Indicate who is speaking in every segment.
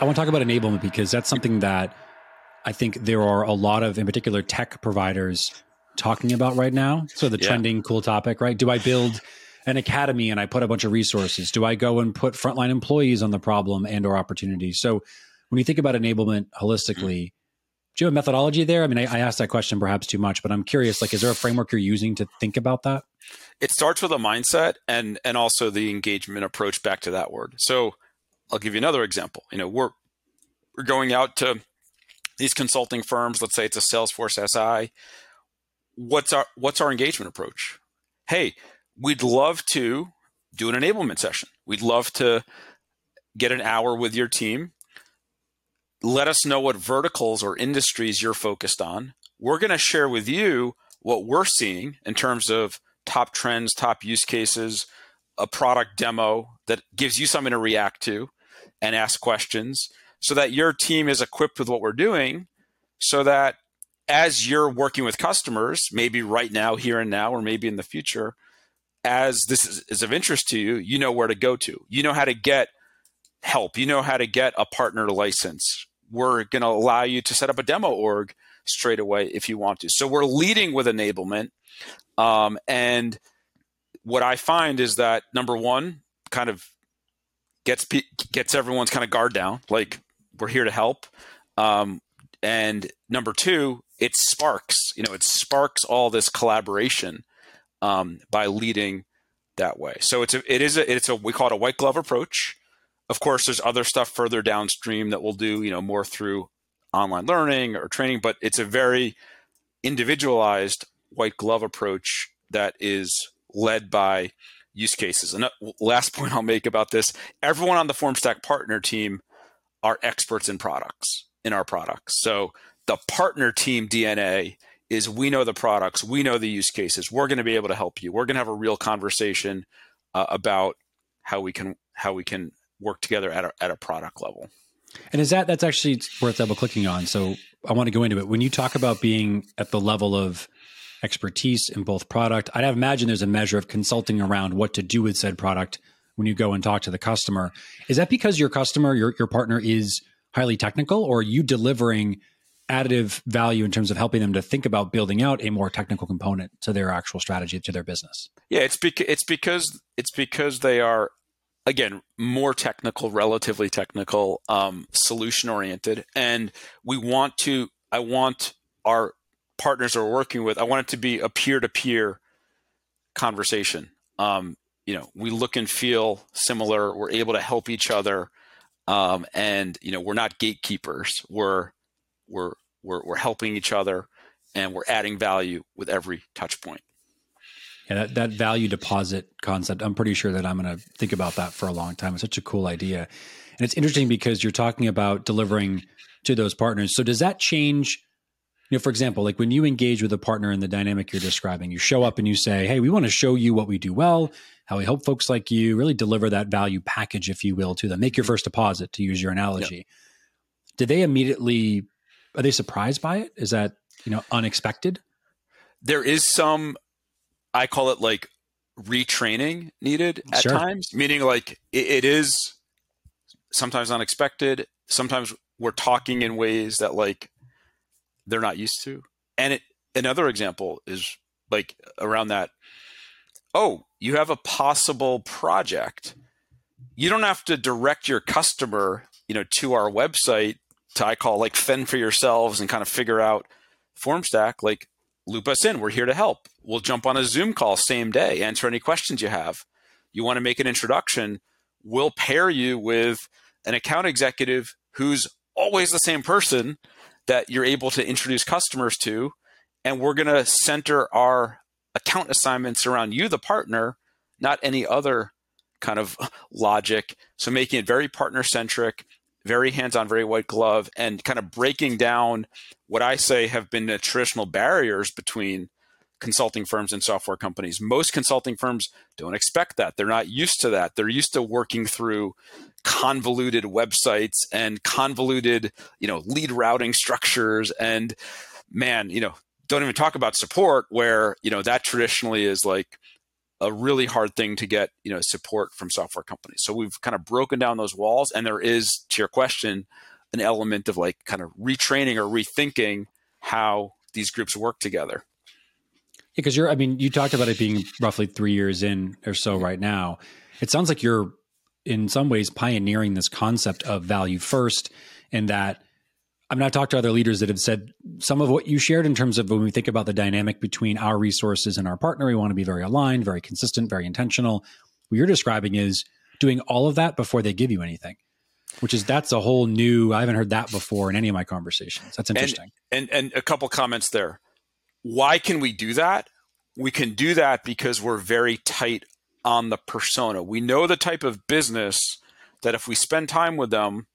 Speaker 1: I want to talk about enablement because that's something that I think there are a lot of, in particular, tech providers talking about right now. So the yeah. trending cool topic, right? Do I build an academy and I put a bunch of resources? Do I go and put frontline employees on the problem and or opportunity? So when you think about enablement holistically, mm. do you have a methodology there? I mean, I, I asked that question perhaps too much, but I'm curious, like, is there a framework you're using to think about that?
Speaker 2: It starts with a mindset and and also the engagement approach back to that word. So I'll give you another example. You know, we're we're going out to these consulting firms. Let's say it's a Salesforce SI. What's our what's our engagement approach? Hey, we'd love to do an enablement session. We'd love to get an hour with your team. Let us know what verticals or industries you're focused on. We're going to share with you what we're seeing in terms of top trends, top use cases, a product demo that gives you something to react to and ask questions so that your team is equipped with what we're doing so that as you're working with customers, maybe right now, here and now, or maybe in the future, as this is, is of interest to you, you know where to go to. You know how to get help. You know how to get a partner license. We're going to allow you to set up a demo org straight away if you want to. So we're leading with enablement. Um, and what I find is that number one, kind of gets gets everyone's kind of guard down. Like we're here to help. Um, and number two, it sparks. You know, it sparks all this collaboration um, by leading that way. So it's a it is a it's a we call it a white glove approach. Of course, there's other stuff further downstream that we'll do. You know, more through online learning or training, but it's a very individualized white glove approach that is led by use cases. And uh, last point I'll make about this: everyone on the Formstack partner team are experts in products in our products. So the partner team DNA is we know the products, we know the use cases. We're going to be able to help you. We're going to have a real conversation uh, about how we can how we can work together at a, at a product level.
Speaker 1: And is that that's actually worth double clicking on? So I want to go into it. When you talk about being at the level of expertise in both product, I'd imagine there's a measure of consulting around what to do with said product when you go and talk to the customer. Is that because your customer, your, your partner is highly technical, or are you delivering additive value in terms of helping them to think about building out a more technical component to their actual strategy to their business?
Speaker 2: Yeah, it's because it's because it's because they are again more technical, relatively technical, um, solution oriented, and we want to. I want our partners are working with. I want it to be a peer to peer conversation. Um, you know we look and feel similar. We're able to help each other. Um, and you know we're not gatekeepers. We're we're we're, we're helping each other and we're adding value with every touch point.
Speaker 1: Yeah that, that value deposit concept i'm pretty sure that i'm going to think about that for a long time. It's such a cool idea. And it's interesting because you're talking about delivering to those partners. So does that change you know, for example, like when you engage with a partner in the dynamic you're describing, you show up and you say, Hey, we want to show you what we do well how we help folks like you really deliver that value package, if you will, to them. Make your first deposit, to use your analogy. Yep. Did they immediately are they surprised by it? Is that you know unexpected?
Speaker 2: There is some, I call it like retraining needed at sure. times, meaning like it, it is sometimes unexpected. Sometimes we're talking in ways that like they're not used to. And it, another example is like around that oh, you have a possible project. You don't have to direct your customer, you know, to our website to I call like fend for yourselves and kind of figure out Formstack. Like loop us in. We're here to help. We'll jump on a Zoom call same day, answer any questions you have. You want to make an introduction, we'll pair you with an account executive who's always the same person that you're able to introduce customers to. And we're going to center our account assignments around you, the partner, not any other kind of logic. So making it very partner centric, very hands on, very white glove, and kind of breaking down what I say have been the traditional barriers between consulting firms and software companies. Most consulting firms don't expect that. They're not used to that. They're used to working through convoluted websites and convoluted, you know, lead routing structures and man, you know, don't even talk about support where you know that traditionally is like a really hard thing to get you know support from software companies. So we've kind of broken down those walls, and there is, to your question, an element of like kind of retraining or rethinking how these groups work together.
Speaker 1: Because you're, I mean, you talked about it being roughly three years in or so right now. It sounds like you're in some ways pioneering this concept of value first, and that I mean, I've talked to other leaders that have said some of what you shared in terms of when we think about the dynamic between our resources and our partner, we want to be very aligned, very consistent, very intentional. What you're describing is doing all of that before they give you anything, which is that's a whole new. I haven't heard that before in any of my conversations. That's interesting.
Speaker 2: And and, and a couple comments there. Why can we do that? We can do that because we're very tight on the persona. We know the type of business that if we spend time with them,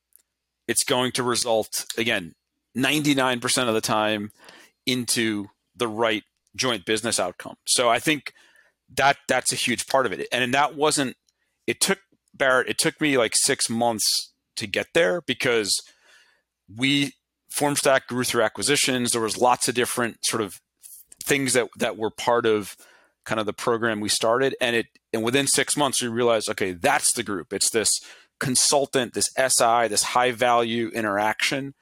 Speaker 2: it's going to result again 99% of the time into the right joint business outcome. So I think that that's a huge part of it. And that wasn't it took Barrett it took me like 6 months to get there because we Formstack grew through acquisitions. There was lots of different sort of things that that were part of kind of the program we started and it and within 6 months we realized okay, that's the group. It's this consultant, this SI, this high value interaction.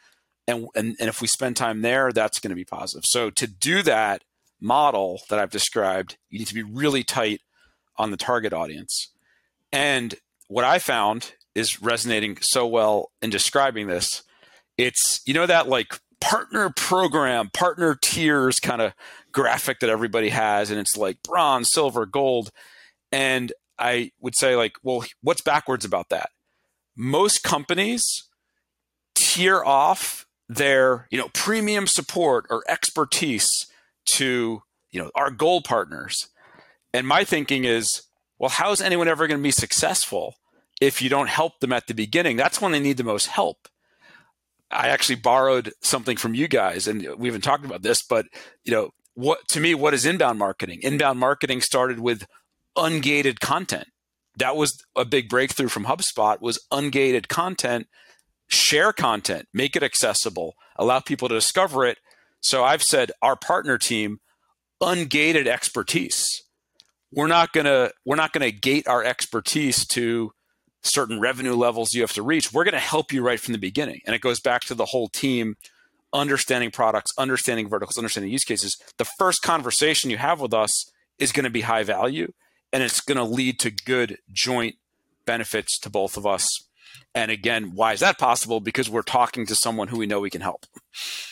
Speaker 2: And, and, and if we spend time there, that's going to be positive. So to do that model that I've described, you need to be really tight on the target audience. And what I found is resonating so well in describing this. It's, you know, that like partner program, partner tiers kind of graphic that everybody has. And it's like bronze, silver, gold. And I would say, like, well, what's backwards about that? most companies tier off their you know premium support or expertise to you know our gold partners and my thinking is well how's anyone ever going to be successful if you don't help them at the beginning that's when they need the most help i actually borrowed something from you guys and we haven't talked about this but you know what to me what is inbound marketing inbound marketing started with ungated content that was a big breakthrough from HubSpot was ungated content, share content, make it accessible, allow people to discover it. So I've said our partner team ungated expertise. We're not to we're not to gate our expertise to certain revenue levels you have to reach. We're going to help you right from the beginning. And it goes back to the whole team understanding products, understanding verticals, understanding use cases. The first conversation you have with us is going to be high value and it's going to lead to good joint benefits to both of us. And again, why is that possible? Because we're talking to someone who we know we can help.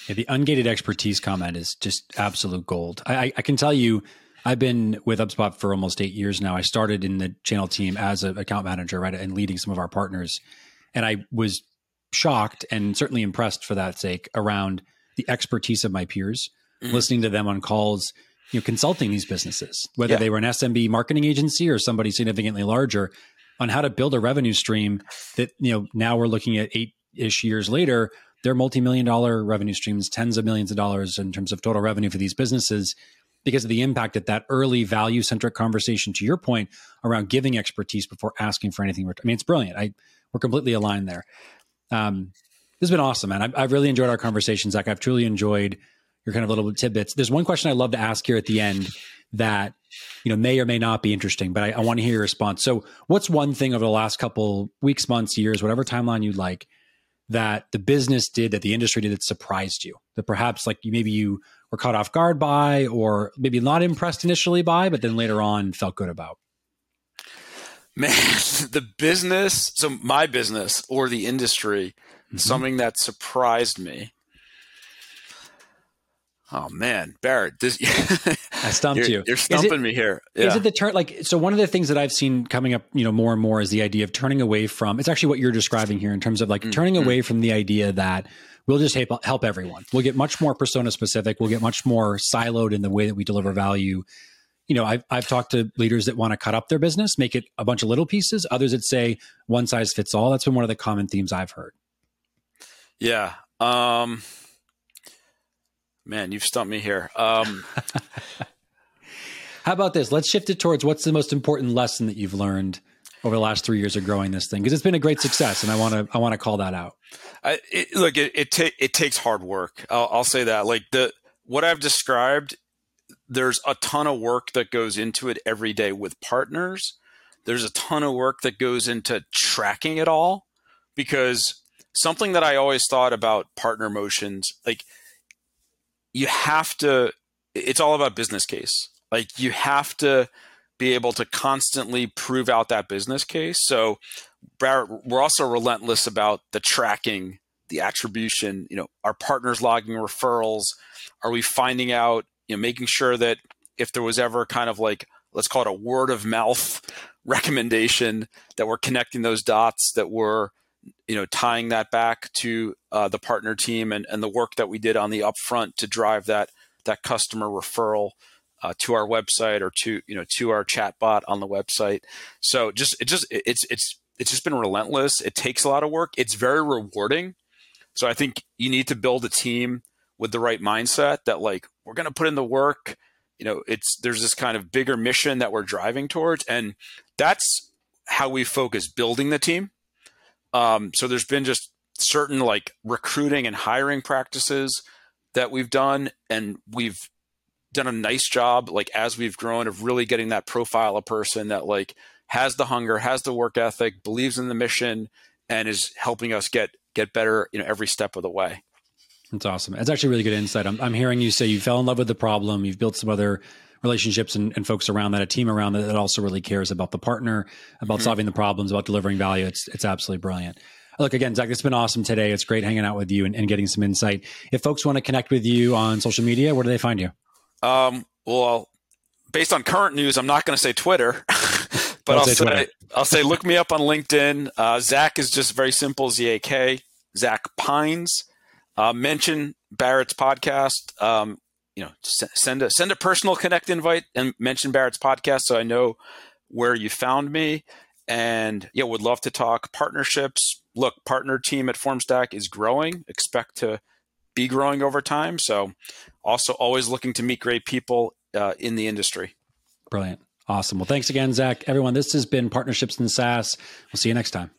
Speaker 1: Yeah, the ungated expertise comment is just absolute gold. I, I can tell you, I've been with HubSpot for almost eight years now. I started in the channel team as an account manager, right, and leading some of our partners. And I was shocked and certainly impressed for that sake around the expertise of my peers, mm-hmm. listening to them on calls you know, consulting these businesses, whether yeah. they were an SMB marketing agency or somebody significantly larger, on how to build a revenue stream that you know now we're looking at eight ish years later. They're multi-million dollar revenue streams, tens of millions of dollars in terms of total revenue for these businesses because of the impact that that early value centric conversation to your point around giving expertise before asking for anything. I mean, it's brilliant. I we're completely aligned there. Um, this has been awesome, man. I've, I've really enjoyed our conversation, Zak. I've truly enjoyed your kind of little tidbits. There's one question I love to ask here at the end that you know may or may not be interesting, but I, I want to hear your response. So, what's one thing over the last couple weeks, months, years, whatever timeline you'd like, that the business did, that the industry did, that surprised you, that perhaps like maybe you were caught off guard by, or maybe not impressed initially by, but then later on felt good about?
Speaker 2: Man, the business, so my business or the industry, mm-hmm. something that surprised me Oh man, Barrett, this
Speaker 1: I stumped
Speaker 2: you're,
Speaker 1: you.
Speaker 2: You're stumping it, me here.
Speaker 1: Yeah. Is it the turn? Like, so one of the things that I've seen coming up, you know, more and more is the idea of turning away from. It's actually what you're describing here in terms of like mm-hmm. turning away from the idea that we'll just help, help everyone. We'll get much more persona specific. We'll get much more siloed in the way that we deliver value. You know, I've I've talked to leaders that want to cut up their business, make it a bunch of little pieces. Others that say one size fits all. That's been one of the common themes I've heard.
Speaker 2: Yeah. Um Man, you've stumped me here. Um,
Speaker 1: How about this? Let's shift it towards what's the most important lesson that you've learned over the last three years of growing this thing because it's been a great success, and I want to I want to call that out.
Speaker 2: I, it, look, it it, ta- it takes hard work. I'll, I'll say that. Like the what I've described, there's a ton of work that goes into it every day with partners. There's a ton of work that goes into tracking it all because something that I always thought about partner motions, like you have to, it's all about business case. Like you have to be able to constantly prove out that business case. So we're also relentless about the tracking, the attribution, you know, our partners logging referrals. Are we finding out, you know, making sure that if there was ever kind of like, let's call it a word of mouth recommendation, that we're connecting those dots, that we're you know tying that back to uh, the partner team and, and the work that we did on the upfront to drive that that customer referral uh, to our website or to you know to our chatbot on the website. So just it just it's it's it's just been relentless. It takes a lot of work. It's very rewarding. So i think you need to build a team with the right mindset that like we're going to put in the work. You know it's there's this kind of bigger mission that we're driving towards and that's how we focus building the team. Um, so there's been just certain like recruiting and hiring practices that we've done, and we've done a nice job like as we've grown of really getting that profile of person that like has the hunger, has the work ethic, believes in the mission, and is helping us get get better, you know, every step of the way.
Speaker 1: That's awesome. It's actually really good insight. I'm, I'm hearing you say you fell in love with the problem. You've built some other relationships and, and folks around that, a team around that that also really cares about the partner, about mm-hmm. solving the problems, about delivering value. It's it's absolutely brilliant. Look, again, Zak, it's been awesome today. It's great hanging out with you and, and getting some insight. If folks want to connect with you on social media, where do they find you?
Speaker 2: Um, well, based on current news, I'm not going to say Twitter, but I'll say, Twitter. I'll say look me up on LinkedIn. Uh, Zak is just very simple, Z A K. Zach Pines. Uh, mention Barrett's podcast. Um, you know, send a send a personal connect invite and mention Barrett's podcast so I know where you found me. And yeah, would love to talk partnerships. Look, partner team at Formstack is growing. Expect to be growing over time. So, also always looking to meet great people uh, in the industry.
Speaker 1: Brilliant. Awesome. Well, thanks again, Zak. Everyone, this has been Partnerships in SaaS. We'll see you next time.